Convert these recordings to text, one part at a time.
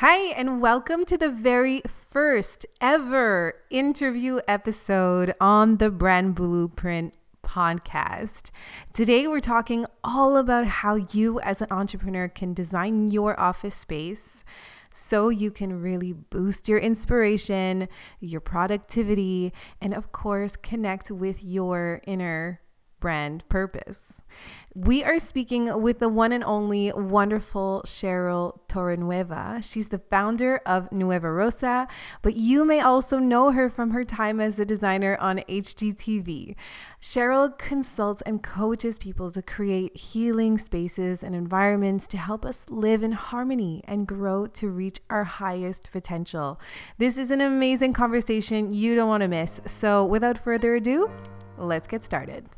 Hi, and welcome to the very first ever interview episode on the Brand Bloomprint podcast. Today, we're talking all about how you, as an entrepreneur, can design your office space so you can really boost your inspiration, your productivity, and of course, connect with your inner brand purpose. We are speaking with the one and only wonderful Cheryl Torrenueva. She's the founder of Nueva Rosa, but you may also know her from her time as a designer on HGTV. Cheryl consults and coaches people to create healing spaces and environments to help us live in harmony and grow to reach our highest potential. This is an amazing conversation you don't want to miss. So, without further ado, let's get started.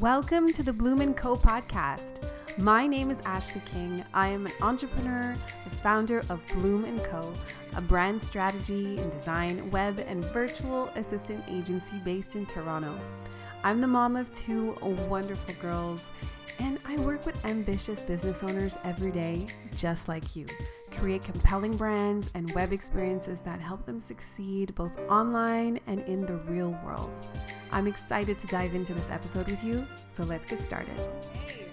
Welcome to the Bloom & Co podcast. My name is Ashley King. I am an entrepreneur, the founder of Bloom & Co, a brand strategy and design, web, and virtual assistant agency based in Toronto. I'm the mom of two wonderful girls and I work with ambitious business owners every day, just like you. Create compelling brands and web experiences that help them succeed both online and in the real world. I'm excited to dive into this episode with you, so let's get started. Hey.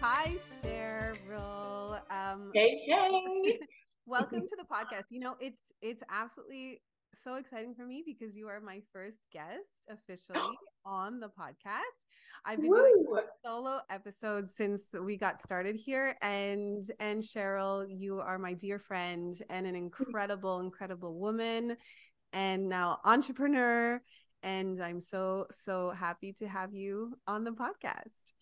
Hi, Cheryl. Um, hey, hey. welcome to the podcast. You know, it's it's absolutely so exciting for me because you are my first guest officially on the podcast. I've been Woo! doing solo episodes since we got started here and and Cheryl, you are my dear friend and an incredible incredible woman and now entrepreneur and I'm so so happy to have you on the podcast.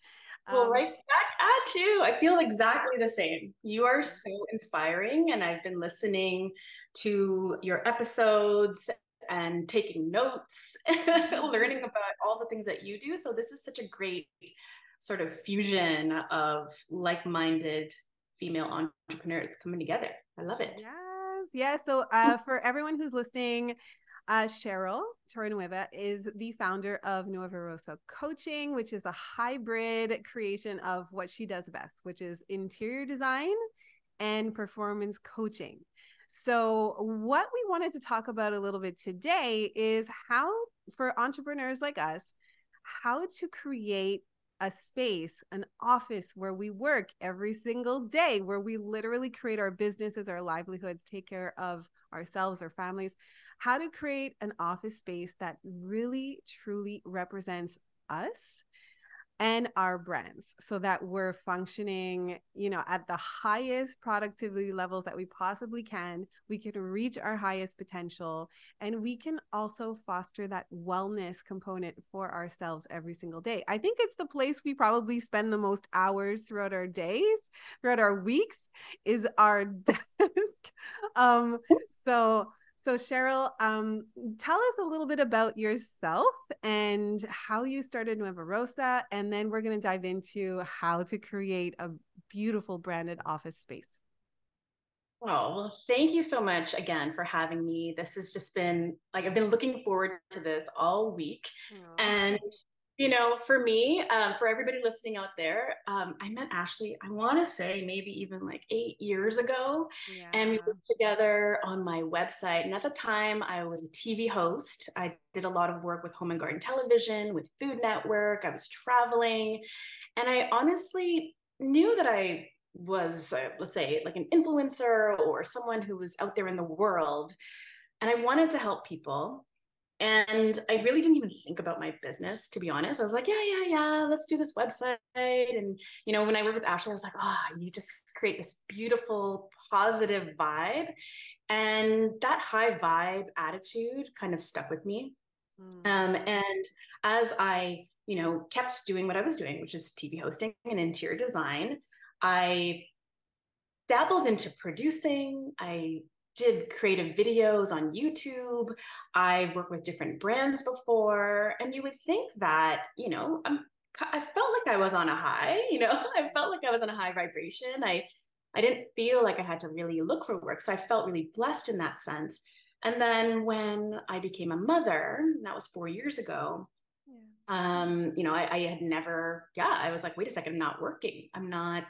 Well, um, right back at you. I feel exactly the same. You are so inspiring, and I've been listening to your episodes and taking notes, learning about all the things that you do. So, this is such a great sort of fusion of like minded female entrepreneurs coming together. I love it. Yes. Yeah. So, uh, for everyone who's listening, uh, Cheryl Torrenueva is the founder of Nueva Rosa Coaching, which is a hybrid creation of what she does best, which is interior design and performance coaching. So, what we wanted to talk about a little bit today is how, for entrepreneurs like us, how to create a space, an office where we work every single day, where we literally create our businesses, our livelihoods, take care of ourselves, our families, how to create an office space that really truly represents us and our brands so that we're functioning you know at the highest productivity levels that we possibly can. We can reach our highest potential and we can also foster that wellness component for ourselves every single day. I think it's the place we probably spend the most hours throughout our days throughout our weeks is our desk. Um so so, Cheryl, um, tell us a little bit about yourself and how you started Nueva Rosa, and then we're going to dive into how to create a beautiful branded office space. Oh, well, thank you so much again for having me. This has just been like I've been looking forward to this all week. Aww. And you know, for me, um, for everybody listening out there, um, I met Ashley, I want to say maybe even like eight years ago. Yeah. And we worked together on my website. And at the time, I was a TV host. I did a lot of work with Home and Garden Television, with Food Network. I was traveling. And I honestly knew that I was, uh, let's say, like an influencer or someone who was out there in the world. And I wanted to help people and I really didn't even think about my business, to be honest. I was like, yeah, yeah, yeah, let's do this website. And, you know, when I worked with Ashley, I was like, oh, you just create this beautiful, positive vibe. And that high vibe attitude kind of stuck with me. Mm. Um, and as I, you know, kept doing what I was doing, which is TV hosting and interior design, I dabbled into producing. I did creative videos on YouTube. I've worked with different brands before. And you would think that, you know, I'm, I felt like I was on a high, you know, I felt like I was on a high vibration. I, I didn't feel like I had to really look for work. So I felt really blessed in that sense. And then when I became a mother, that was four years ago, yeah. um, you know, I, I had never, yeah, I was like, wait a second, I'm not working. I'm not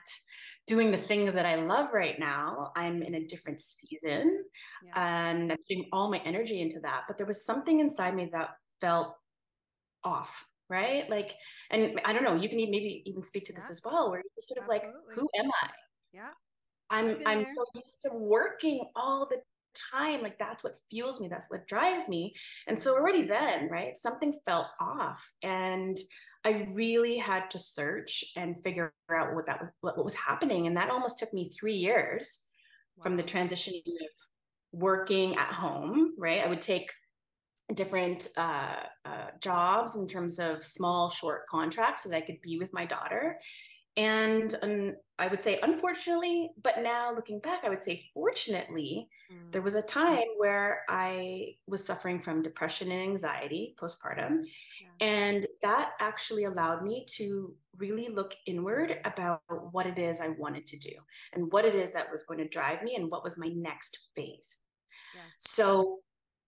doing the things that I love right now. I'm in a different season yeah. and I'm putting all my energy into that. But there was something inside me that felt off, right? Like, and I don't know, you can maybe even speak to yeah. this as well, where you're sort of Absolutely. like, who am I? Yeah. I'm I'm there. so used to working all the time. Like that's what fuels me, that's what drives me. And so mm-hmm. already then, right, something felt off. And I really had to search and figure out what that was, what, what was happening. And that almost took me three years wow. from the transition of working at home, right? I would take different uh, uh, jobs in terms of small, short contracts so that I could be with my daughter. And um, I would say, unfortunately, but now looking back, I would say, fortunately, mm. there was a time where I was suffering from depression and anxiety postpartum. Yeah. And that actually allowed me to really look inward about what it is I wanted to do and what it is that was going to drive me and what was my next phase. Yeah. So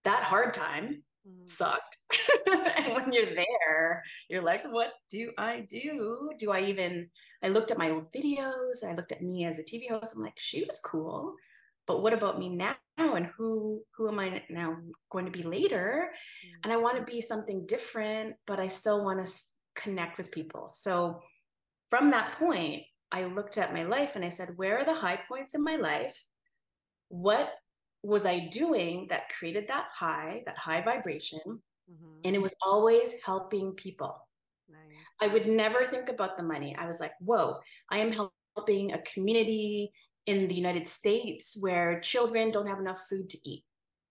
that hard time mm. sucked. and when you're there, you're like, what do I do? Do I even, I looked at my old videos, I looked at me as a TV host. I'm like, she was cool. But what about me now? And who who am I now going to be later? Mm. And I want to be something different, but I still want to connect with people. So from that point, I looked at my life and I said, where are the high points in my life? What was I doing that created that high, that high vibration? Mm-hmm. And it was always helping people. Nice. I would never think about the money. I was like, whoa, I am helping a community in the United States where children don't have enough food to eat.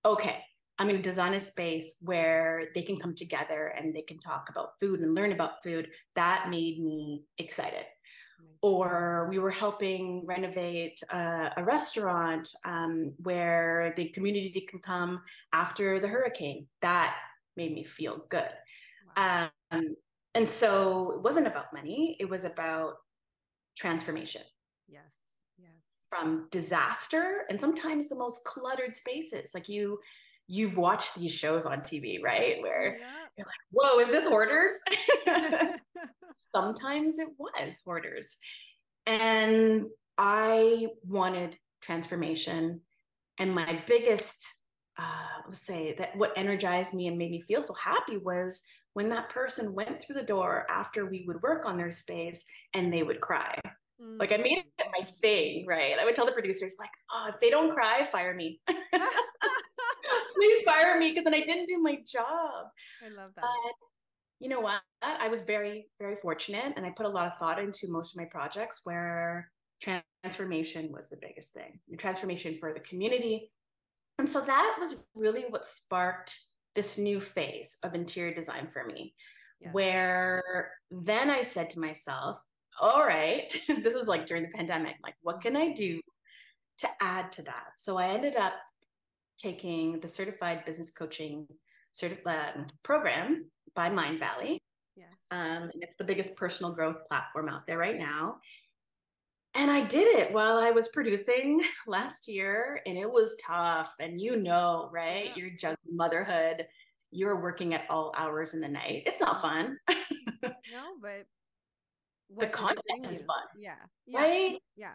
Okay, I'm going to design a space where they can come together and they can talk about food and learn about food. That made me excited or we were helping renovate uh, a restaurant um, where the community can come after the hurricane. That made me feel good. Wow. Um, and so it wasn't about money, it was about transformation. Yes. Yes. From disaster and sometimes the most cluttered spaces. Like you, you've watched these shows on TV, right? Where yeah. You're like, whoa, is this hoarders? Sometimes it was hoarders. And I wanted transformation. And my biggest, uh, let's say that what energized me and made me feel so happy was when that person went through the door after we would work on their space and they would cry. Mm-hmm. Like I made it my thing, right? I would tell the producers, like, oh, if they don't cry, fire me. Please fire me because then I didn't do my job. I love that. But you know what? I was very, very fortunate and I put a lot of thought into most of my projects where transformation was the biggest thing, the transformation for the community. And so that was really what sparked this new phase of interior design for me, yeah. where then I said to myself, all right, this is like during the pandemic, like, what can I mm-hmm. do to add to that? So I ended up taking the certified business coaching certi- uh, program by Mindvalley. Yes. Um, and it's the biggest personal growth platform out there right now. And I did it while I was producing last year, and it was tough. And you know, right? Yeah. You're juggling motherhood, you're working at all hours in the night. It's not fun. no, but the content is fun. Yeah. yeah. Right? Yeah.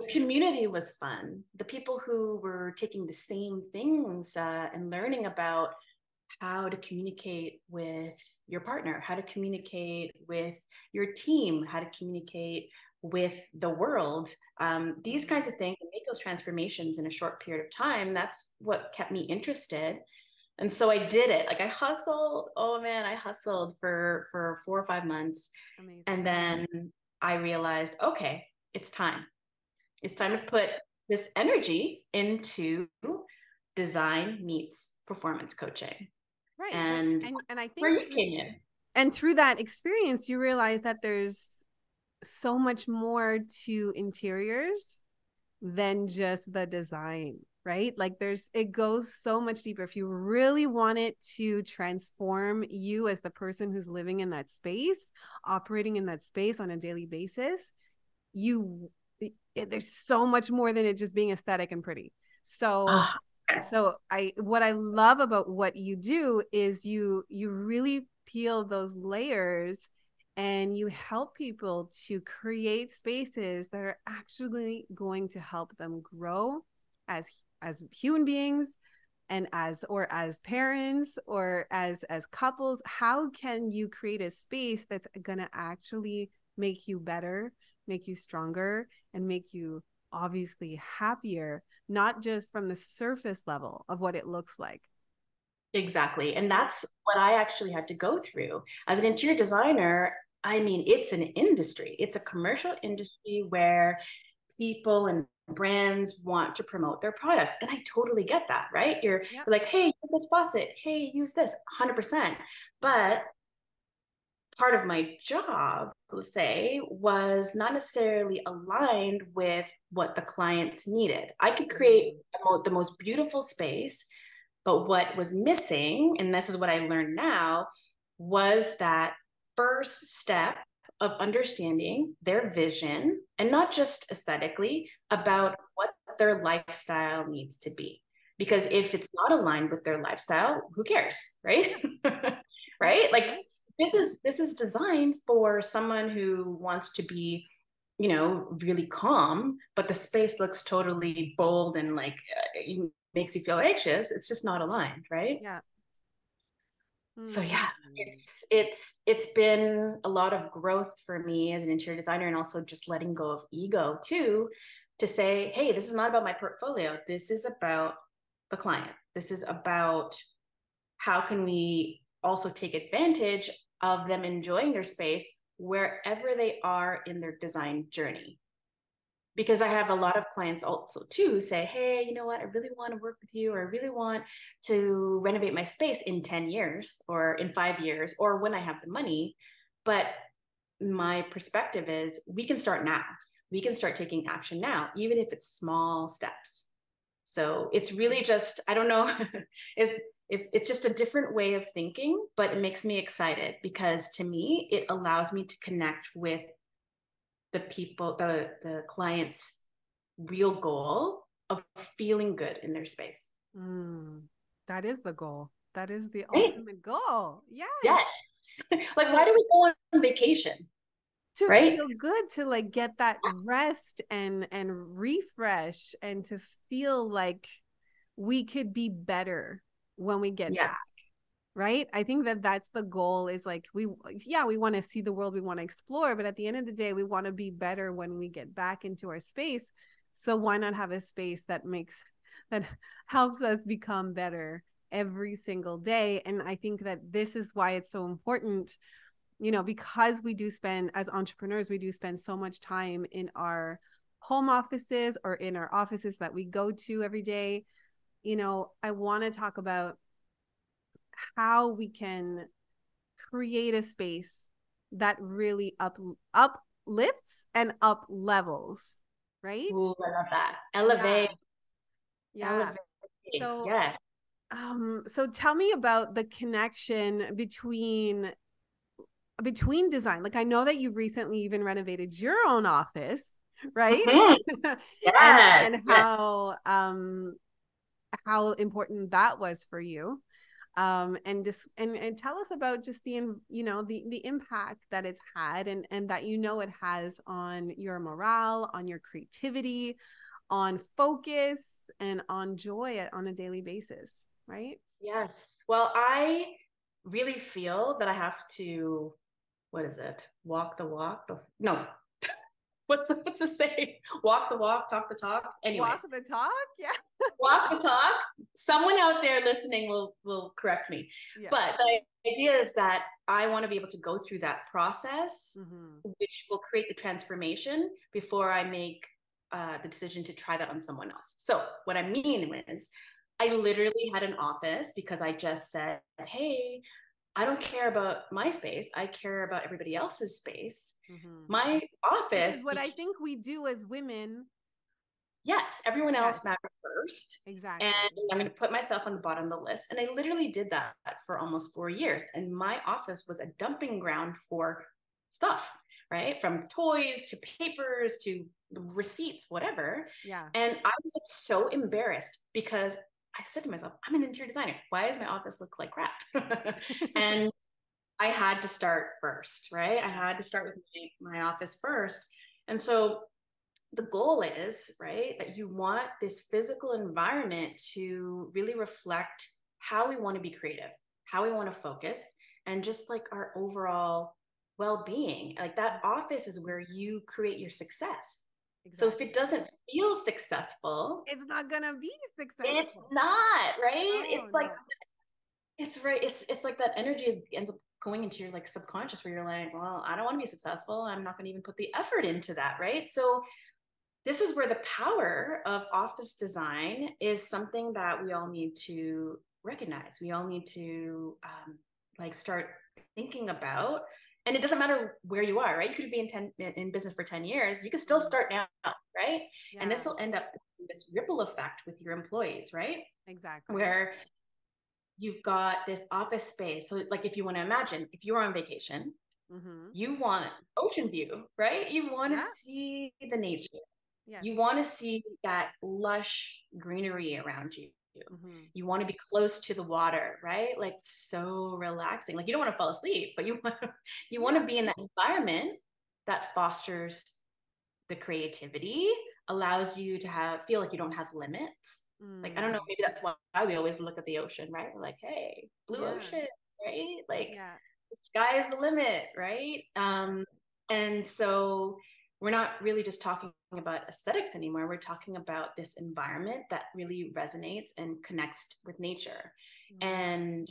The community was fun. The people who were taking the same things uh, and learning about how to communicate with your partner, how to communicate with your team, how to communicate with the world. Um, these kinds of things and make those transformations in a short period of time. That's what kept me interested. And so I did it. Like I hustled. Oh man, I hustled for for four or five months. Amazing. And then I realized, okay, it's time. It's time to put this energy into design meets performance coaching. Right. And and, and I think where you came in. And through that experience, you realize that there's so much more to interiors than just the design, right? Like there's it goes so much deeper. If you really want it to transform you as the person who's living in that space, operating in that space on a daily basis, you there's so much more than it just being aesthetic and pretty. So ah, yes. so I what I love about what you do is you you really peel those layers and you help people to create spaces that are actually going to help them grow as as human beings and as or as parents or as as couples how can you create a space that's going to actually make you better make you stronger and make you obviously happier not just from the surface level of what it looks like exactly and that's what i actually had to go through as an interior designer i mean it's an industry it's a commercial industry where people and brands want to promote their products. And I totally get that, right? You're, yep. like, hey, use this faucet. Hey, use this 100%. But part of my job, let's say, was not necessarily aligned with what the clients needed. I could create mm. the most beautiful space, but what was missing, and this is what I learned now, was that first step of understanding their vision and not just aesthetically about what their lifestyle needs to be. Because if it's not aligned with their lifestyle, who cares, right? right? Like this is this is designed for someone who wants to be you know really calm but the space looks totally bold and like uh, makes you feel anxious. It's just not aligned right? Yeah. So yeah mm. it's it's it's been a lot of growth for me as an interior designer and also just letting go of ego too to say hey this is not about my portfolio. This is about the client. This is about how can we also take advantage of them enjoying their space wherever they are in their design journey because I have a lot of clients also too say, hey, you know what, I really want to work with you, or I really want to renovate my space in 10 years or in five years or when I have the money. But my perspective is we can start now. We can start taking action now, even if it's small steps. So it's really just, I don't know if if it's just a different way of thinking, but it makes me excited because to me, it allows me to connect with the people, the the client's real goal of feeling good in their space. Mm, that is the goal. That is the right? ultimate goal. Yes. Yes. like, why do we go on vacation? To right? feel good, to like get that rest and and refresh, and to feel like we could be better when we get yeah. back right? I think that that's the goal is like we yeah we want to see the world we want to explore but at the end of the day we want to be better when we get back into our space. So why not have a space that makes that helps us become better every single day? And i think that this is why it's so important you know because we do spend as entrepreneurs we do spend so much time in our home offices or in our offices that we go to every day you know i want to talk about how we can create a space that really up uplifts and up levels, right? Ooh, I love that. Elevate. Yeah. Elevate. So yeah. Um, so tell me about the connection between between design. Like I know that you recently even renovated your own office, right? Mm-hmm. Yeah. and, and how um how important that was for you. Um, and just and, and tell us about just the you know the the impact that it's had and and that you know it has on your morale on your creativity on focus and on joy on a daily basis right? Yes. Well i really feel that i have to what is it? Walk the walk no what, what's the say? Walk the walk, talk the talk. Anyway, walk the talk. Yeah, walk the talk. Someone out there listening will will correct me. Yeah. But the idea is that I want to be able to go through that process, mm-hmm. which will create the transformation before I make uh, the decision to try that on someone else. So what I mean is, I literally had an office because I just said, "Hey, I don't care about my space. I care about everybody else's space. Mm-hmm. My office. Which is what I think we do as women. Yes, everyone else yes. matters first. Exactly. And I'm going to put myself on the bottom of the list. And I literally did that for almost four years. And my office was a dumping ground for stuff, right? From toys to papers to receipts, whatever. Yeah. And I was like, so embarrassed because I said to myself, I'm an interior designer. Why does my office look like crap? and I had to start first, right? I had to start with my, my office first. And so the goal is, right, that you want this physical environment to really reflect how we want to be creative, how we want to focus, and just like our overall well-being. Like that office is where you create your success. Exactly. So if it doesn't feel successful, it's not gonna be successful. It's not, right? it's like it's right. It's it's like that energy ends up going into your like subconscious where you're like, well, I don't want to be successful. I'm not going to even put the effort into that, right? So this is where the power of office design is something that we all need to recognize. We all need to um, like start thinking about. And it doesn't matter where you are, right? You could be in 10 in business for 10 years. You can still mm-hmm. start now, right? Yeah. And this will end up this ripple effect with your employees, right? Exactly. Where you've got this office space. So, like, if you want to imagine, if you're on vacation, mm-hmm. you want ocean view, right? You want to yeah. see the nature. Yeah. You want to see that lush greenery around you. Mm-hmm. You want to be close to the water, right? Like so relaxing. Like you don't want to fall asleep, but you want to, you want to be in that environment that fosters the creativity, allows you to have feel like you don't have limits Mm. Like, I don't know, mm. maybe that's why we always look at the ocean, right? We're like, hey, blue yeah. ocean, right? Like, yeah. the sky is the limit, right? Um, and so we're not really just talking about aesthetics anymore. We're talking about this environment that really resonates and connects with nature. Mm. And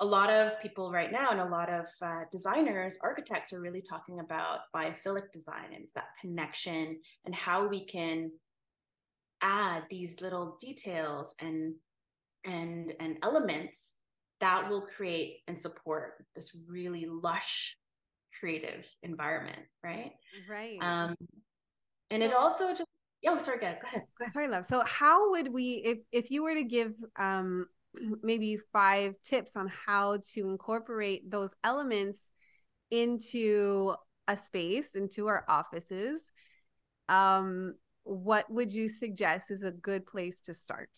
a lot of people right now and a lot of uh, designers architects are really talking about biophilic design and that connection and how we can add these little details and and and elements that will create and support this really lush creative environment right? Right. Um and it also just oh sorry go ahead, go ahead go ahead. Sorry love. So how would we if if you were to give um maybe five tips on how to incorporate those elements into a space into our offices um what would you suggest is a good place to start?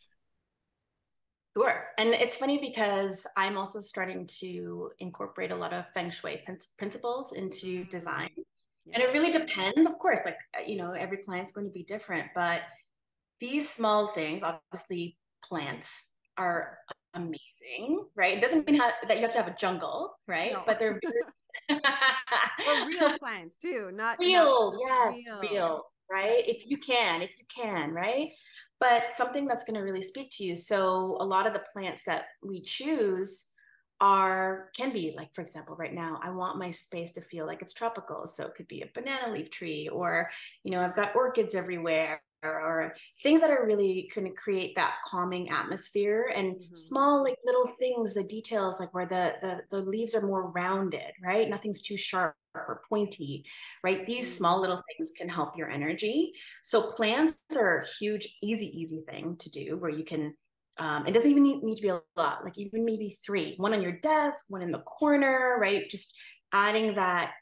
Sure. And it's funny because I'm also starting to incorporate a lot of feng shui principles into design. And it really depends, of course, like, uh, you know, every client's going to be different, but these small things, obviously, plants are amazing, right? It doesn't mean that you have to have a jungle, right? No. But they're or real plants too, not real. Not yes, real. real right? If you can, if you can, right? But something that's going to really speak to you. So a lot of the plants that we choose are can be like for example right now i want my space to feel like it's tropical so it could be a banana leaf tree or you know i've got orchids everywhere or things that are really going to create that calming atmosphere and mm-hmm. small like little things the details like where the, the the leaves are more rounded right nothing's too sharp or pointy right these mm-hmm. small little things can help your energy so plants are a huge easy easy thing to do where you can um, it doesn't even need, need to be a lot like even maybe three one on your desk one in the corner right just adding that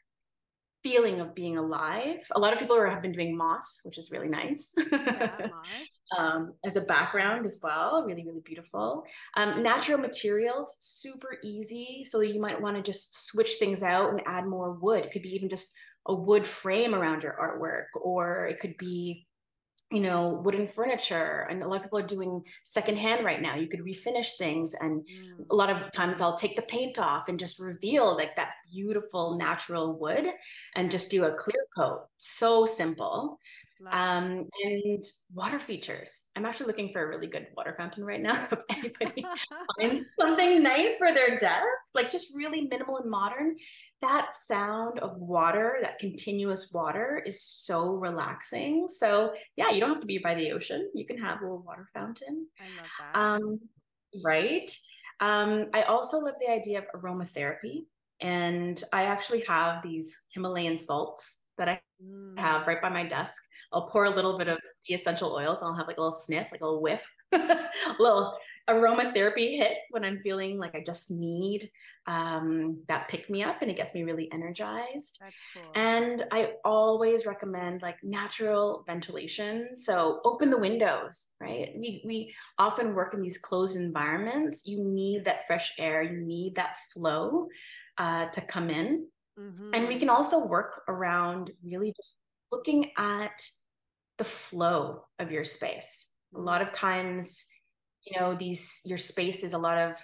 feeling of being alive. A lot of people are, have been doing moss, which is really nice. Yeah, um, as a background as well, really, really beautiful. Um, natural materials, super easy. So you might want to just switch things out and add more wood. It could be even just a wood frame around your artwork, or it could be you know wooden furniture and a lot of people are doing secondhand right now you could refinish things and mm. a lot of times i'll take the paint off and just reveal like that beautiful natural wood and just do a clear coat so simple um, and water features. I'm actually looking for a really good water fountain right now. So If anybody finds something nice for their desk, like just really minimal and modern, that sound of water, that continuous water is so relaxing. So yeah, you don't have to be by the ocean. You can have a little water fountain. I love that. Um, right. Um, I also love the idea of aromatherapy. And I actually have these Himalayan salts that I mm. have right by my desk. I'll pour a little bit of the essential oils. I'll have like a little sniff, like a little whiff, a little aromatherapy hit when I'm feeling like I just need um, that pick me up and it gets me really energized. Cool. And I always recommend like natural ventilation. So open the windows, right? We, we often work in these closed environments. You need that fresh air, you need that flow. uh, to come in. Mm-hmm. And we can also work around really just looking at the flow of your space. A lot of times, you know, these your space is a lot of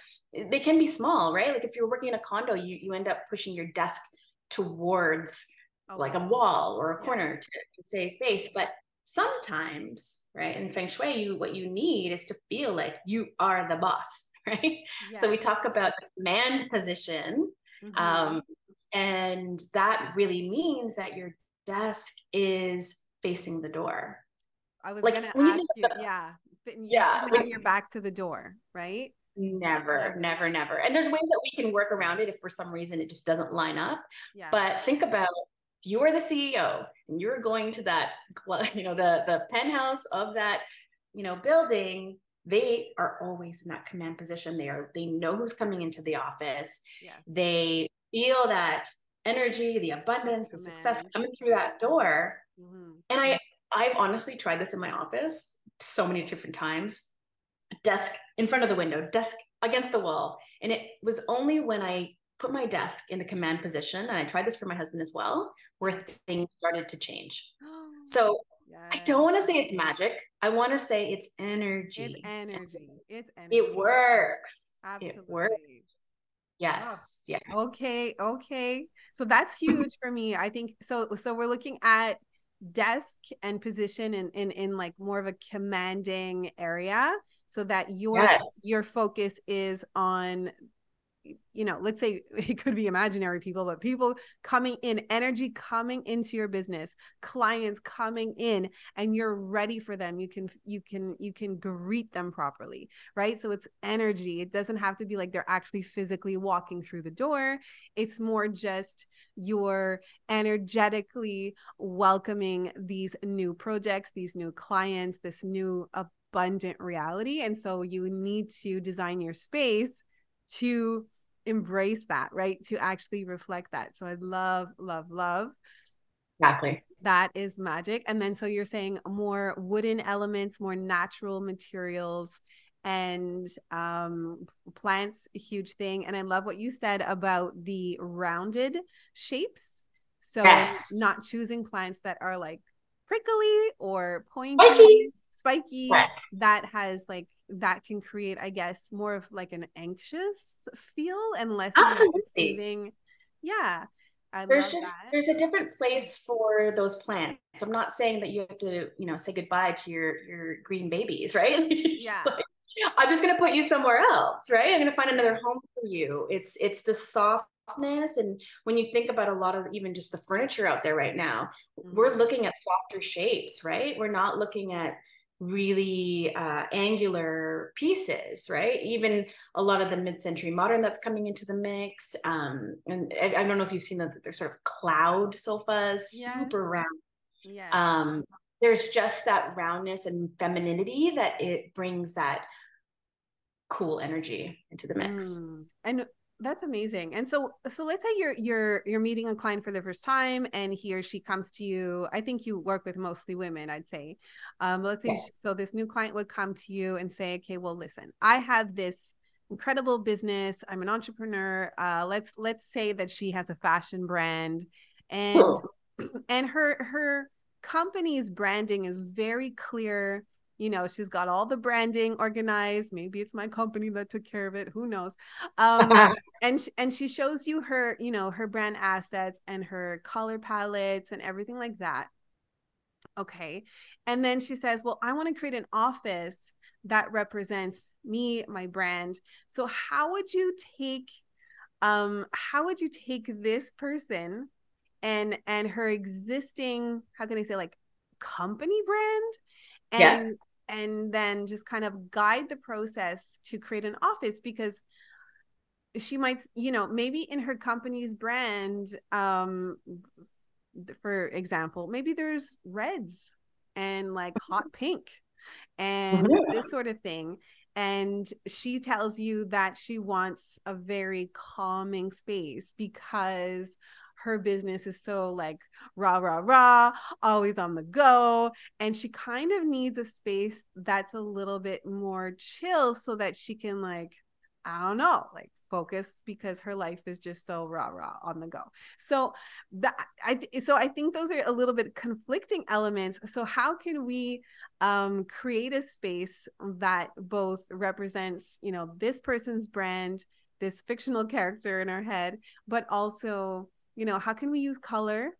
they can be small, right? Like if you're working in a condo, you you end up pushing your desk towards oh, like wow. a wall or a corner yeah. to, to save space. But sometimes, right, in feng shui, you what you need is to feel like you are the boss, right? Yeah. So we talk about the command position. Mm-hmm. Um, and that really means that your desk is facing the door. I was like, gonna ask you, you yeah. You yeah. When, your back to the door, right? Never, never, never, never. And there's ways that we can work around it if for some reason it just doesn't line up. Yeah. But think about you're the CEO and you're going to that, you know, the the penthouse of that, you know, building. They are always in that command position. They are. They know who's coming into the office. Yes. They feel that energy, the abundance, the success coming through that door. Mm-hmm. And I, I've honestly tried this in my office so many different times. Desk in front of the window, desk against the wall. And it was only when I put my desk in the command position, and I tried this for my husband as well, where things started to change. So yes. I don't want to say it's magic. I want to say it's energy. It's energy. It's energy. It works. Absolutely. It works. Yes. Yes. Okay. Okay. So that's huge for me. I think so. So we're looking at desk and position in in, in like more of a commanding area so that your yes. your focus is on you know, let's say it could be imaginary people, but people coming in, energy coming into your business, clients coming in, and you're ready for them. You can, you can, you can greet them properly, right? So it's energy. It doesn't have to be like they're actually physically walking through the door. It's more just you're energetically welcoming these new projects, these new clients, this new abundant reality. And so you need to design your space to embrace that, right? To actually reflect that. So I love, love, love. Exactly. That is magic. And then so you're saying more wooden elements, more natural materials and um plants huge thing and i love what you said about the rounded shapes so yes. not choosing plants that are like prickly or pointy spiky yes. that has like that can create, I guess, more of like an anxious feel and less soothing. Yeah. I there's just that. there's a different place for those plants. I'm not saying that you have to, you know, say goodbye to your your green babies, right? yeah. Like, I'm just gonna put you somewhere else, right? I'm gonna find another home for you. It's it's the softness, and when you think about a lot of even just the furniture out there right now, mm-hmm. we're looking at softer shapes, right? We're not looking at really uh, angular pieces, right? Even a lot of the mid-century modern that's coming into the mix. Um, and I, I, don't know if you've seen that they're sort of cloud sofas, yeah. super round. Yeah. Um, there's just that roundness and femininity that it brings that cool energy into the mix. Mm. And that's amazing. And so so let's say you're you're you're meeting a client for the first time and he or she comes to you. I think you work with mostly women, I'd say. Um let's say yes. so this new client would come to you and say, "Okay, well listen, I have this incredible business. I'm an entrepreneur. Uh let's let's say that she has a fashion brand and and her her company's branding is very clear you know she's got all the branding organized maybe it's my company that took care of it who knows? Um and and she shows you her you know her brand assets and her color palettes and everything like that. Okay and then she says well i want to create an office that represents me my brand. So how would you take um how would you take this person and and her existing how can i say like company brand and yes. and then just kind of guide the process to create an office because she might you know maybe in her company's brand um for example maybe there's reds and like hot pink and mm-hmm. this sort of thing and she tells you that she wants a very calming space because her business is so like rah rah rah always on the go and she kind of needs a space that's a little bit more chill so that she can like I don't know, like focus because her life is just so rah rah on the go. So that I so I think those are a little bit conflicting elements. So how can we um, create a space that both represents, you know, this person's brand, this fictional character in our head, but also, you know, how can we use color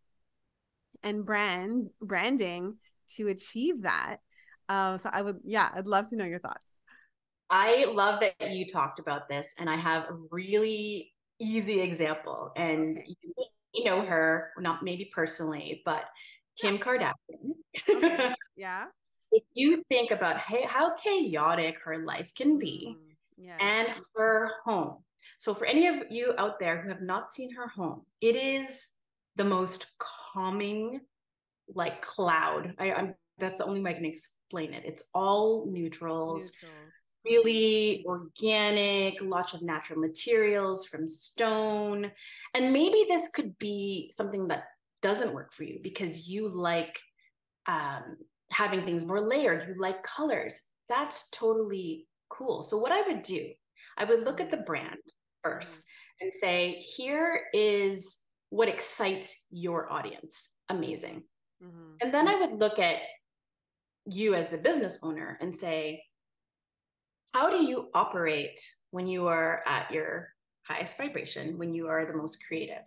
and brand branding to achieve that? Uh, so I would, yeah, I'd love to know your thoughts. I love that you talked about this, and I have a really easy example. And okay. you, you, know her, not maybe personally, but Kim Kardashian. Okay. Yeah. if you think about hey, how chaotic her life can be mm, yeah. and her home. So, for any of you out there who have not seen her home, it is the most calming, like cloud. I, am that's the only way I can explain it. It's all neutrals. neutrals really organic, lots of natural materials from stone. And maybe this could be something that doesn't work for you because you like um, having things more layered, you like colors. That's totally cool. So, what I would do, I would look at the brand 1st mm-hmm. and say, here is what excites your audience. Amazing. Mm-hmm. And then I would look at you as the business owner and say, how do you operate when you are at your highest vibration, when you are the most creative?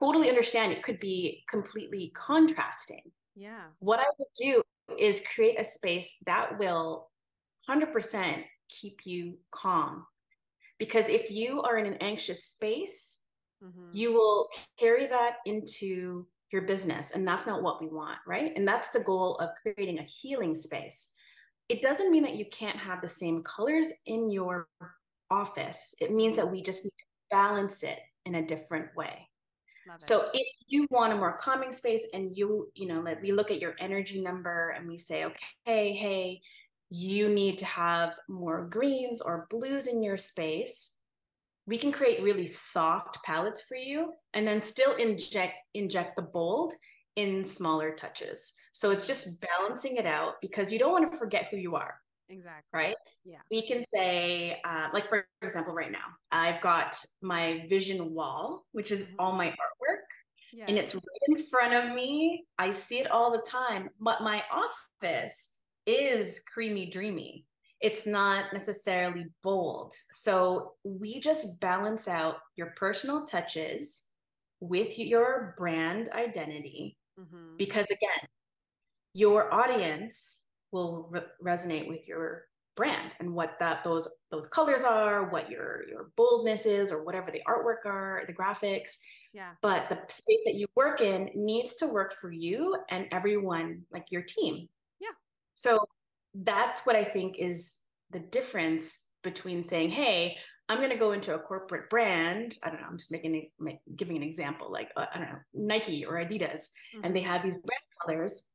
Totally understand it could be completely contrasting. Yeah. What I would do is create a space that will 100% keep you calm. Because if you are in an anxious space, mm-hmm. you will carry that into your business. And that's not what we want, right? And that's the goal of creating a healing space it doesn't mean that you can't have the same colors in your office. It means that we just need to balance it in a different way. So if you want a more calming space and you, you know, like we look at your energy number and we say, okay, hey, you need to have more greens or blues in your space. We can create really soft palettes for you and then still inject inject the bold in smaller touches. So it's just balancing it out because you don't want to forget who you are. Exactly. Right? Yeah. We can say, uh, like, for example, right now, I've got my vision wall, which is mm-hmm. all my artwork, yeah. and it's right in front of me. I see it all the time, but my office is creamy, dreamy. It's not necessarily bold. So we just balance out your personal touches with your brand identity mm-hmm. because again your audience will re- resonate with your brand and what that those those colors are what your your boldness is or whatever the artwork are the graphics yeah but the space that you work in needs to work for you and everyone like your team so that's what i think is the difference between saying hey I'm going to go into a corporate brand. I don't know. I'm just making giving an example, like uh, I don't know, Nike or Adidas, mm-hmm. and they mm-hmm. have these brand colors,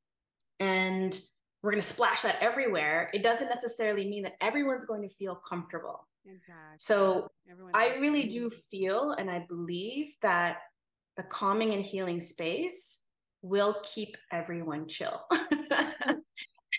and we're going to splash that everywhere. It doesn't necessarily mean that everyone's going to feel comfortable. Exactly. So I really do feel, and I believe that the calming and healing space will keep everyone chill.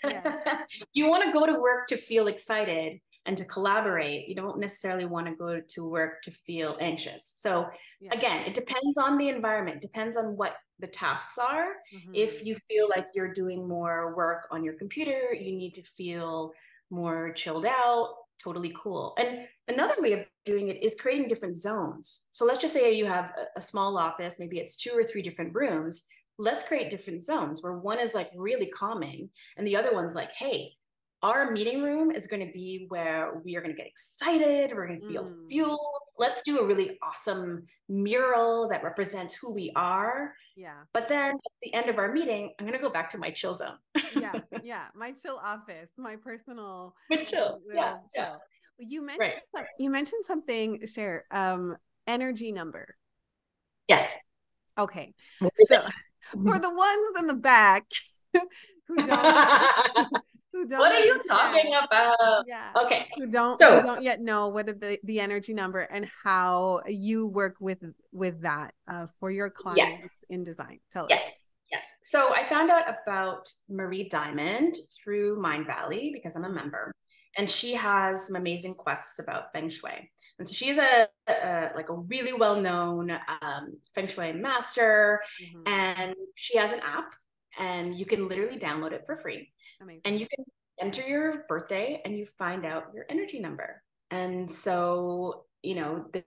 you want to go to work to feel excited and to collaborate. You don't necessarily want to go to work to feel anxious. So yeah. again, it depends on the environment, depends on what the tasks are. Mm-hmm. If you feel like you're doing more work on your computer, you need to feel more chilled out, totally cool. And another way of doing it is creating different zones. So let's just say you have a, a small office, maybe it's two or three different rooms. Let's create different zones where one is like really calming and the other one's like, hey, our meeting room is going to be where we are going to get excited. We're going to feel mm. fueled. Let's do a really awesome mural that represents who we are. Yeah. But then at the end of our meeting, I'm going to go back to my chill zone. yeah. Yeah. My chill office, my personal. My chill. Yeah. Chill. Yeah. You mentioned right. some, you mentioned something, Cher, um, energy number. Yes. Okay. So for the ones in the back who don't who don't what are you talking about? Yeah. Okay. Who don't so, who don't yet know what the, the energy number and how you work with with that uh, for your clients yes. in design. Tell yes. Us yes. So I found out about Marie Diamond through Mindvalley because I'm a member, and she has some amazing quests about feng shui. And so she's a, a like a really well known um, feng shui master, mm-hmm. and she has an app, and you can literally download it for free, amazing. and you can enter your birthday, and you find out your energy number. And so you know the,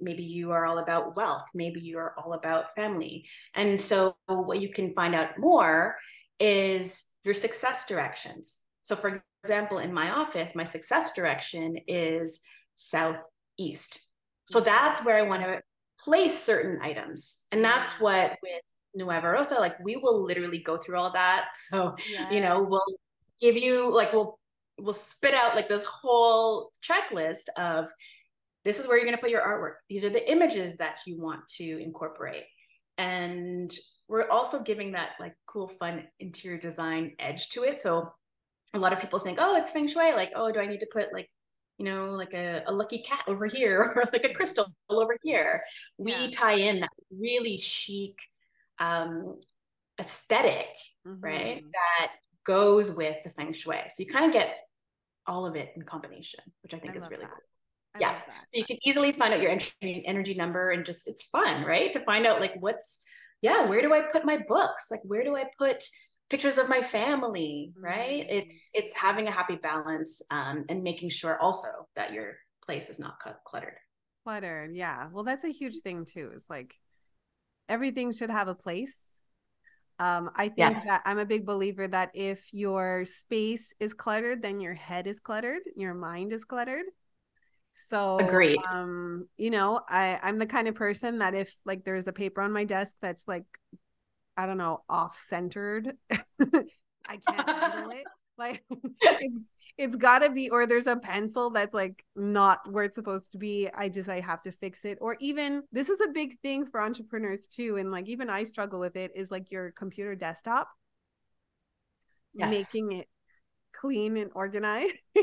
maybe you are all about wealth maybe you are all about family and so what you can find out more is your success directions so for example in my office my success direction is southeast. So that's where i want to place certain items. And that's what with nueva rosa like we will literally go through all that. So yes. you know we'll give you like we'll we'll spit out like this whole checklist of this is where you're going to put your artwork. These are the images that you want to incorporate. And we're also giving that like cool fun interior design edge to it. So a lot of people think oh it's feng shui like oh do i need to put like you know like a, a lucky cat over here or like a crystal over here we yeah. tie in that really chic um aesthetic mm-hmm. right that goes with the feng shui so you kind of get all of it in combination which i think I is really that. cool I yeah. So you can easily find out your energy, energy number and just, it's fun, right? To find out like what's, yeah, where do I put my books? Like, where do I put pictures of my family, right? Mm-hmm. It's, it's having a happy balance um, and making sure also that your place is not cluttered. Cluttered. Yeah. Well, that's a huge thing too. It's like everything should have a place. Um, I think yes. that I'm a big believer that if your space is cluttered, then your head is cluttered, your mind is cluttered. So agreed. Um, you know, I I'm the kind of person that if like there's a paper on my desk that's like, I don't know, off centered, I can't handle it. Like it's it's got to be or there's a pencil that's like not where it's supposed to be i just i have to fix it or even this is a big thing for entrepreneurs too and like even i struggle with it is like your computer desktop yes. making it clean and organized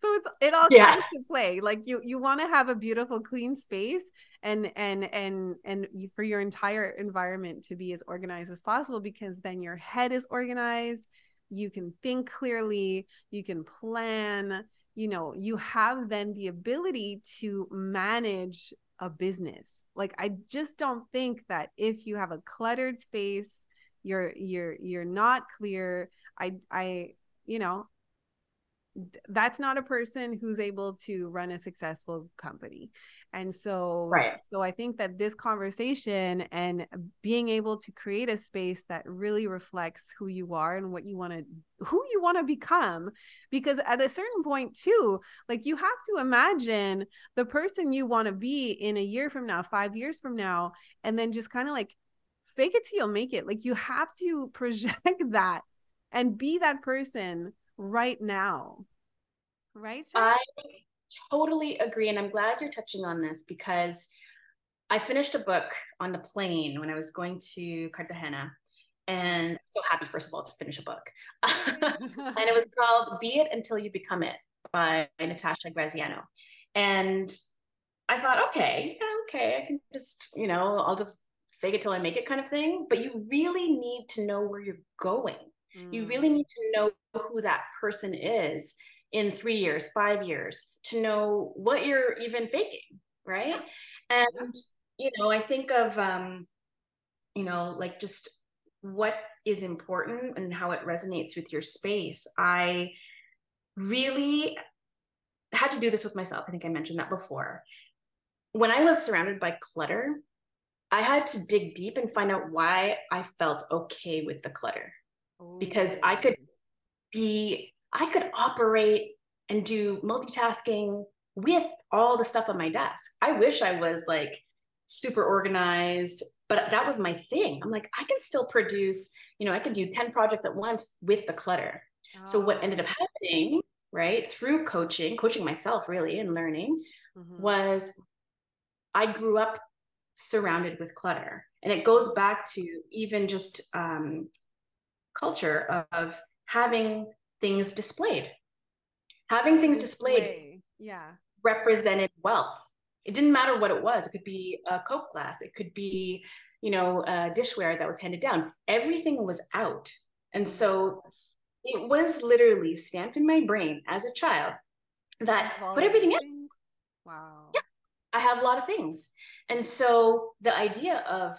so it's it all yes. comes to play. Like you you want to have a beautiful clean space and and and and for your entire environment to be as organized as possible because then your head is organized. You can think clearly. You can plan. You know you have then the ability to manage a business. Like i just don't think that if you have a cluttered space you're you're you're not clear. I i you know that's not a person who's able to run a successful company. And so right. so i think that this conversation and being able to create a space that really reflects who you are and what you want to who you want to become because at a certain point too like you have to imagine the person you want to be in a year from now 5 years from now and then just kind of like fake it till you'll make it. Like you have to project that and be that person right now. Right? I totally agree. And I'm glad you're touching on this because I finished a book on the plane when I was going to Cartagena. And so happy, first of all, to finish a book. and it was called Be It Until You Become It by Natasha Graziano. And I thought, okay, yeah, okay, I can just, you know, I'll just fake it till I make it kind of thing. But you really need to know where you're going. Mm. You really need to know who that person is in three years, five years, to know what you're even faking, right? And you know, I think of um, you know, like just what is important and how it resonates with your space. I really had to do this with myself. I think I mentioned that before. When I was surrounded by clutter, I had to dig deep and find out why I felt okay with the clutter because I could be, I could operate and do multitasking with all the stuff on my desk. I wish I was like super organized, but that was my thing. I'm like, I can still produce, you know, I could do 10 projects at once with the clutter. Oh. So what ended up oh. happening, right, through coaching, coaching myself really and learning mm-hmm. was I grew up surrounded with clutter. And it goes back to even just um, culture of having things displayed. Having things Display. displayed yeah. represented wealth. It didn't matter what it was. It could be a Coke glass. It could be, you know, uh, dishware that was handed down. Everything was out. And so it was literally stamped in my brain as a child that put everything in. Wow. Yeah, I have a lot of things. And so the idea of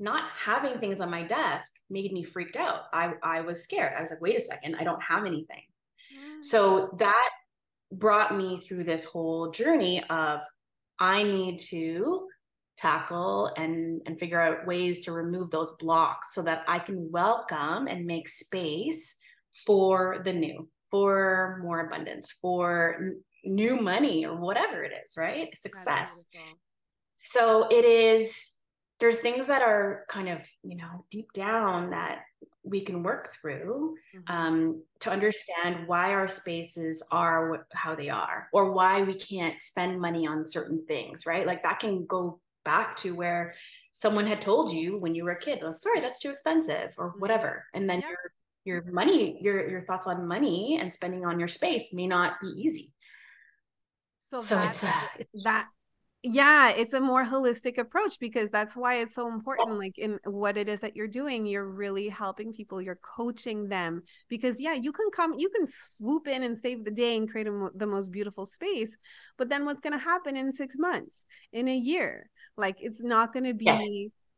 not having things on my desk made me freaked out. I, I was scared. I was like, wait a second, I don't have anything. So that brought me through this whole journey of I need to tackle and and figure out ways to remove those blocks so that I can welcome and make space for the new, for more abundance, for n- new money or whatever it is, right? Success. So it is there's things that are kind of, you know, deep down that we can work through mm-hmm. um, to understand why our spaces are wh- how they are or why we can't spend money on certain things, right? Like that can go back to where someone had told you when you were a kid, oh, sorry, that's too expensive or mm-hmm. whatever. And then yeah. your your money, your your thoughts on money and spending on your space may not be easy. So, so that, it's uh, that yeah it's a more holistic approach because that's why it's so important like in what it is that you're doing you're really helping people you're coaching them because yeah you can come you can swoop in and save the day and create a, the most beautiful space but then what's going to happen in 6 months in a year? Like it's not going to be yes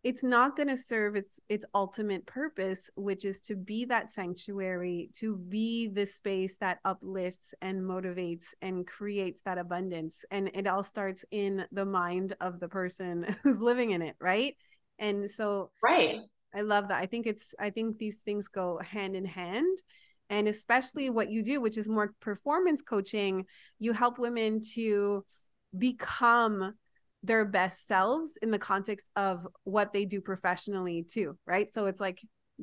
it's not going to serve its its ultimate purpose which is to be that sanctuary to be the space that uplifts and motivates and creates that abundance. And it all starts in the mind of the person who's living in it right? And so right. I love that. I think it's i think these things go hand in hand. And especially what you do which is more performance coaching you help women to become their best selves in the context of what they do professionally too right? So it's like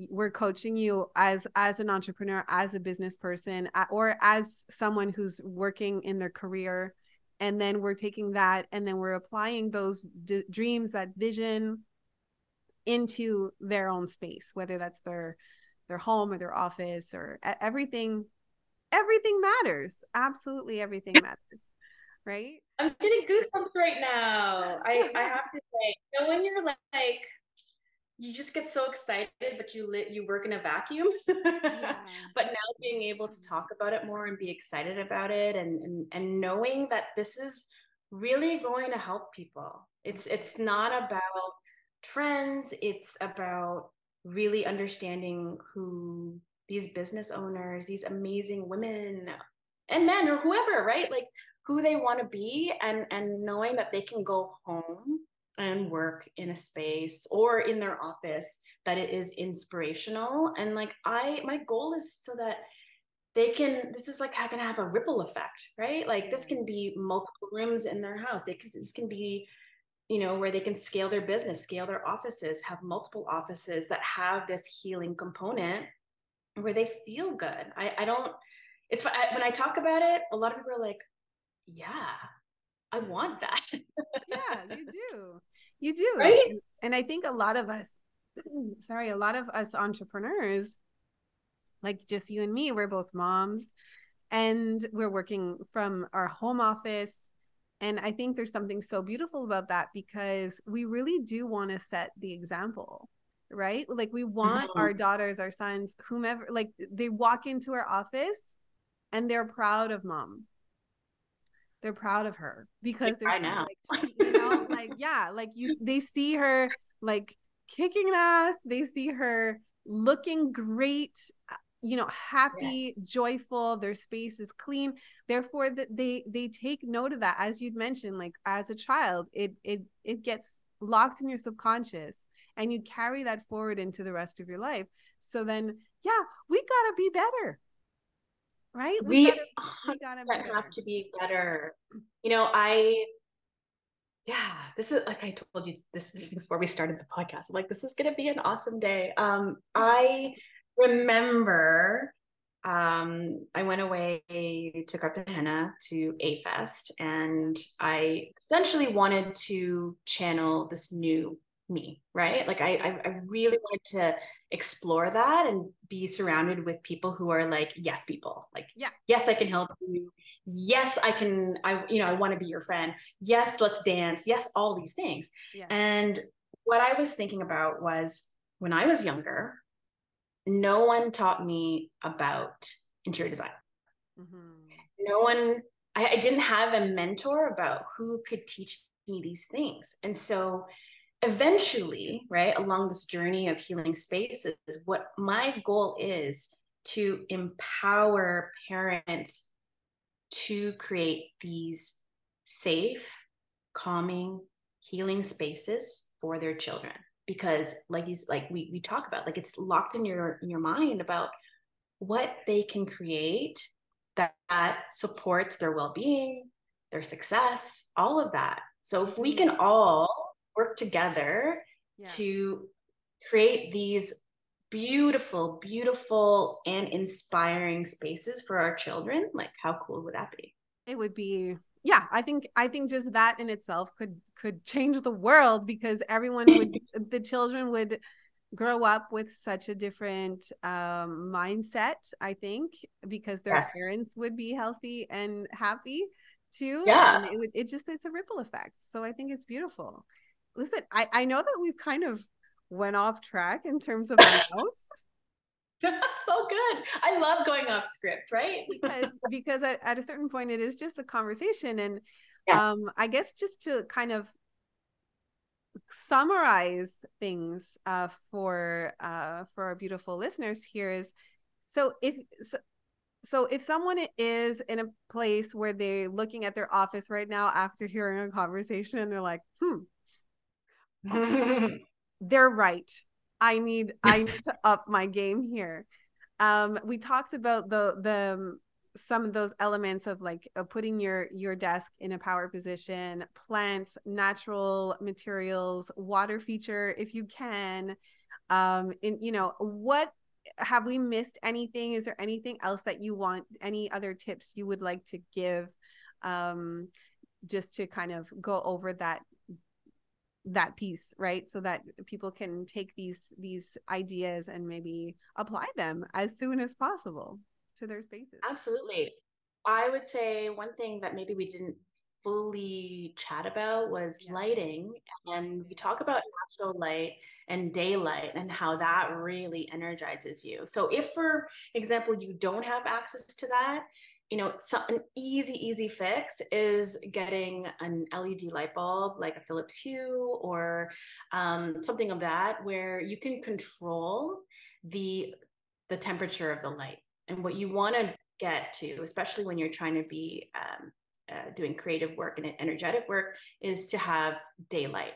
we're coaching you as as an entrepreneur as a business person or as someone who's working in their career. And then we're taking that and then we're applying those d- dreams that vision into their own space whether that's their their home or their office or everything everything matters. Absolutely everything matters right? I'm getting goosebumps right now. I, I have to say, you know, when you're like, you just get so excited, but you lit, you work in a vacuum. Yeah. but now being able to talk about it more and be excited about it, and, and and knowing that this is really going to help people. It's it's not about trends. It's about really understanding who these business owners, these amazing women and men or whoever, right? Like who they want to be and and knowing that they can go home and work in a space or in their office that it is inspirational. And like i my goal is so that they can this is like going to have a ripple effect right? Like this can be multiple rooms in their house. They this can be you know where they can scale their business scale their offices have multiple offices that have this healing component where they feel good. I i don't it's when i talk about it a lot of people are like yeah, I want that. yeah, you do. You do. Right. And I think a lot of us, sorry, a lot of us entrepreneurs, like just you and me, we're both moms and we're working from our home office. And I think there's something so beautiful about that because we really do want to set the example, right? Like we want mm-hmm. our daughters, our sons, whomever, like they walk into our office and they're proud of mom they're proud of her because they're I know. like she, you know like yeah like you they see her like kicking ass they see her looking great uh, you know happy yes. joyful their space is clean therefore that they they take note of that as you'd mentioned like as a child it it it gets locked in your subconscious and you carry that forward into the rest of your life so then yeah we got to be better right? We, we, gotta, we gotta have to be better. You know, I yeah, this is like I told you this is before we started the podcast. I'm like, this is gonna be an awesome day. Um, I remember um I went away to Cartagena to A Fest and I essentially wanted to channel this new me, right? Like I, I really wanted to explore that and be surrounded with people who are like yes people like yeah yes i can help you yes i can i you know i want to be your friend yes let's dance yes all these things yeah. and what I was thinking about was when I was younger, no one taught me about interior design. Mm-hmm. No one, I, I didn't have a mentor about who could teach me these things. And so eventually, right, along this journey of healing spaces, what my goal is to empower parents to create these safe, calming, healing spaces for their children. Because like you like we we talk about, like it's locked in your in your mind about what they can create that, that supports their well-being, their success, all of that. So if we can mm-hmm. all work together yeah. to create these beautiful, beautiful, and inspiring spaces for our children, like how cool would that be? It would be yeah i think i think just that in itself could could change the world because everyone would the children would grow up with such a different um, mindset i think because their yes. parents would be healthy and happy too yeah and it would it just it's a ripple effect so i think it's beautiful listen i i know that we've kind of went off track in terms of notes That's all good. I love going off script, right? because because at, at a certain point it is just a conversation. And yes. um I guess just to kind of summarize things uh for uh for our beautiful listeners here is so if so, so if someone is in a place where they're looking at their office right now after hearing a conversation and they're like hmm. they're right I need I need to up my game here. Um, we talked about the the um, some of those elements of like uh, putting your your desk in a power position, plants, natural materials, water feature if you can. Um, in you know what have we missed anything? Is there anything else that you want? Any other tips you would like to give? Um, just to kind of go over that that piece right? So that people can take these these ideas and maybe apply them as soon as possible to their spaces. Absolutely. I would say one thing that maybe we didn't fully chat about was yeah. lighting and we talk about natural light and daylight and how that really energizes you. So if for example you don't have access to that you know, so an easy, easy fix is getting an LED light bulb like a Philips Hue or um, something of that, where you can control the the temperature of the light. And what you want to get to, especially when you're trying to be um, uh, doing creative work and energetic work, is to have daylight.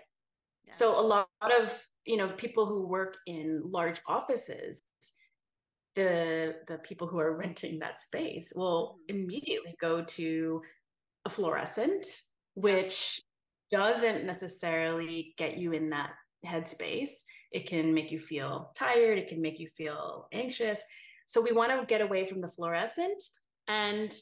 Yeah. So a lot of you know people who work in large offices the the people who are renting that space will mm-hmm. immediately go to a fluorescent which doesn't necessarily get you in that headspace. It can make you feel tired. It can make you feel anxious. So we want to get away from the fluorescent and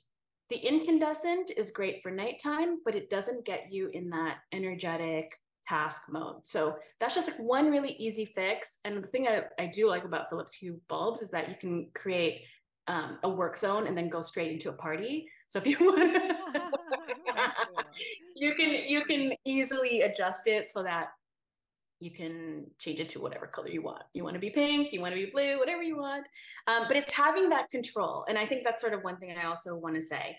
the incandescent is great for nighttime but it doesn't get you in that energetic task mode. So that's just like one really easy fix. And the thing I, I do like about Philips Hue bulbs is that you can create um, a work zone and then go straight into a party. So if you want, you can you can easily adjust it so that you can change it to whatever color you want. You want to be pink, you want to be blue, whatever you want. Um, but it's having that control, and I think that's sort of one thing I also want to say.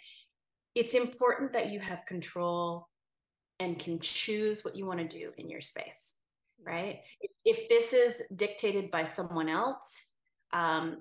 It's important that you have control and can choose what you want to do in your space right? If this is dictated by someone else um,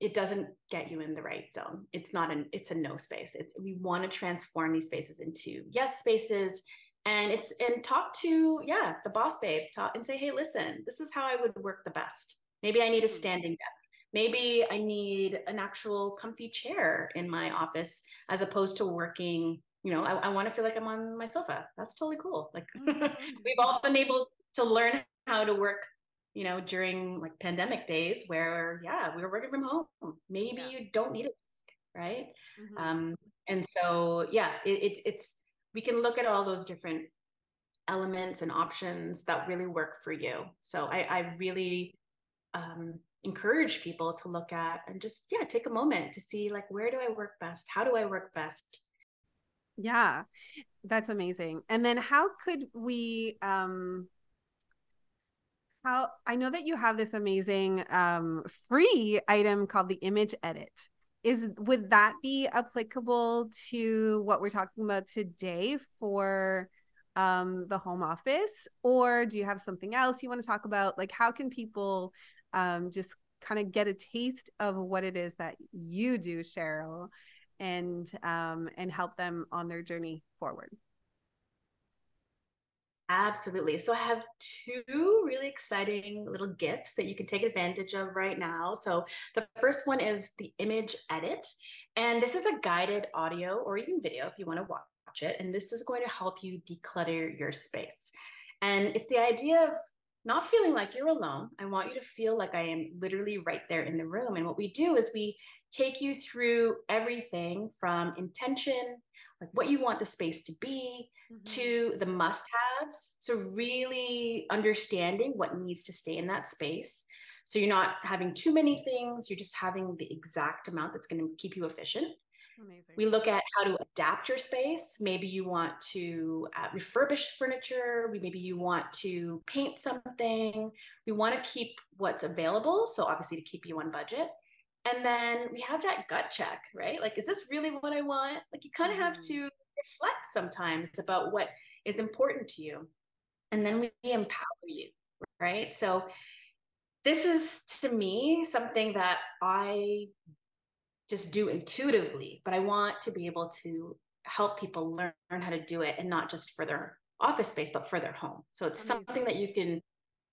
it doesn't get you in the right zone. It's not an it's a no space. It, we want to transform these spaces into yes spaces and it's and talk to yeah the boss babe talk and say hey listen this is how i would work the best. Maybe i need a mm-hmm. standing desk. Maybe i need an actual comfy chair in my office as opposed to working you know, I, I want to feel like I'm on my sofa. That's totally cool. Like mm-hmm. we've all been able to learn how to work, you know, during like pandemic days where, yeah, we were working from home. Maybe yeah. you don't need a desk, right? Mm-hmm. Um, and so, yeah, it, it, it's, we can look at all those different elements and options that really work for you. So I, I really um, encourage people to look at and just, yeah, take a moment to see like, where do I work best? How do I work best? Yeah, that's amazing. And then how could we um How I know that you have this amazing um, free item called the image edit. Is would that be applicable to what we're talking about today for um, the home office, or do you have something else you want to talk about? Like, how can people um, just kind of get a taste of what it is that you do, Cheryl, and um, and help them on their journey forward? Absolutely. So I have two really exciting little gifts that you can take advantage of right now. So the first one is the image edit. And this is a guided audio or even video if you want to watch it. And this is going to help you declutter your space. And it's the idea of not feeling like you're alone. I want you to feel like I am literally right there in the room. And what we do is we take you through everything from intention, like what you want the space to be, mm-hmm. to the must haves. So, really understanding what needs to stay in that space. So, you're not having too many things, you're just having the exact amount that's going to keep you efficient. Amazing. We look at how to adapt your space. Maybe you want to uh, refurbish furniture. We, maybe you want to paint something. We want to keep what's available. So, obviously, to keep you on budget. And then we have that gut check, right? Like, is this really what I want? Like, you kind of have mm. to reflect sometimes about what is important to you. And then we empower you, right? So, this is to me something that I just do intuitively, but I want to be able to help people learn, learn how to do it and not just for their office space, but for their home. So it's Amazing. something that you can,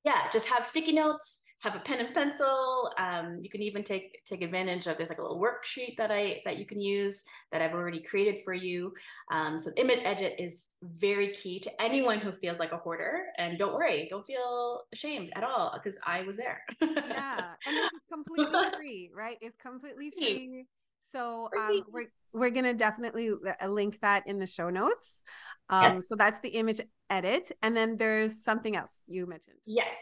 yeah, just have sticky notes, have a pen and pencil. Um, you can even take take advantage of there's like a little worksheet that I that you can use that I've already created for you. Um, so image edit is very key to anyone who feels like a hoarder. And don't worry, don't feel ashamed at all because I was there. yeah, and this is completely free, right? It's completely free. So um, we're we're gonna definitely uh, link that in the show notes. Um, yes. So that's the image edit, and then there's something else you mentioned. Yes.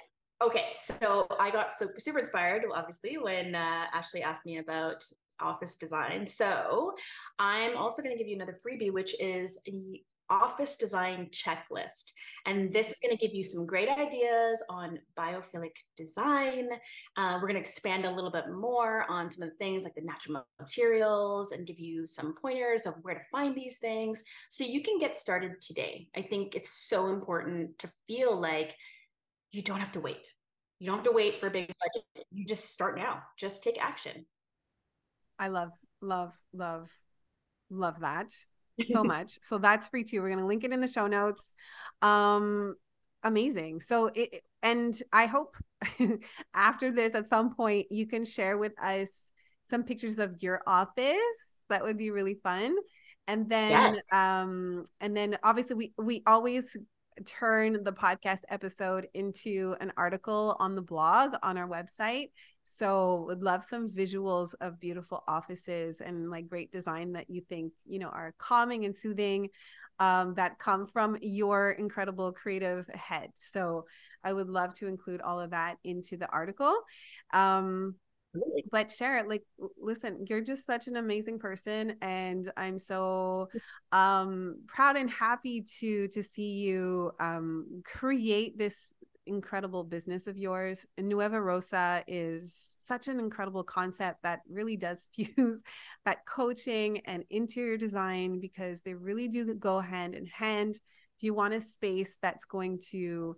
Okay, so I got super super inspired, obviously, when uh, Ashley asked me about office design. So I'm also going to give you another freebie, which is a office design checklist. And this is going to give you some great ideas on biophilic design. Uh, we're going to expand a little bit more on some of the things like the natural materials and give you some pointers of where to find these things so you can get started today. I think it's so important to feel like you don't have to wait. You don't have to wait for a big budget. You just start now. Just take action. I love, love, love, love that so much. so that's free too. We're gonna link it in the show notes. Um, amazing. So it and I hope after this at some point you can share with us some pictures of your office. That would be really fun. And then yes. um and then obviously we we always turn the podcast episode into an article on the blog on our website. So would love some visuals of beautiful offices and like great design that you think, you know, are calming and soothing um, that come from your incredible creative head. So I would love to include all of that into the article. Um, but share it like listen you're just such an amazing person and i'm so um proud and happy to to see you um create this incredible business of yours. Nueva rosa is such an incredible concept that really does fuse that coaching and interior design because they really do go hand in hand. If you want a space that's going to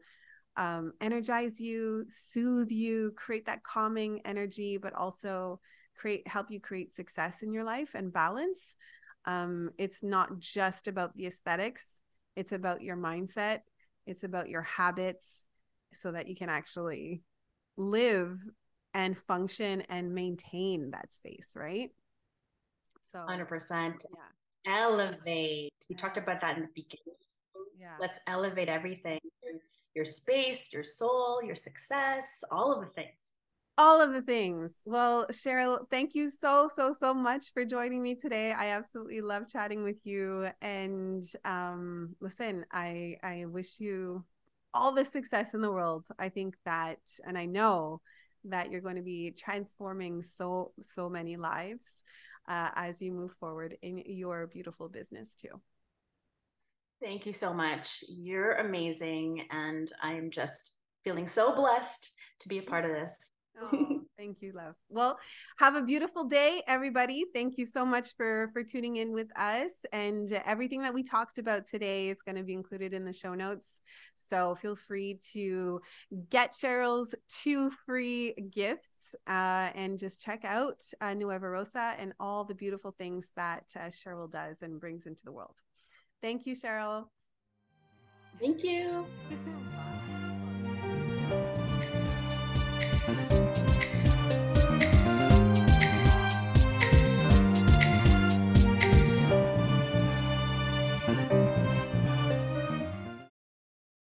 um, energize you, soothe you, create that calming energy, but also create help you create success in your life and balance. Um, it's not just about the aesthetics; it's about your mindset. It's about your habits, so that you can actually live and function and maintain that space, right? So, hundred percent. Yeah. Elevate. We yeah. talked about that in the beginning. Yeah. Let's elevate everything your space, your soul, your success, all of the things. All of the things. Well, Cheryl, thank you so, so, so much for joining me today. I absolutely love chatting with you. And um, listen, I I wish you all the success in the world. I think that, and I know that you're going to be transforming so, so many lives uh, as you move forward in your beautiful business too. Thank you so much. You're amazing. And I'm just feeling so blessed to be a part of this. Oh, thank you, love. Well, have a beautiful day, everybody. Thank you so much for for tuning in with us. And everything that we talked about today is going to be included in the show notes. So feel free to get Cheryl's two free gifts uh, and just check out uh, Nueva Rosa and all the beautiful things that uh, Cheryl does and brings into the world. Thank you, Cheryl. Thank you.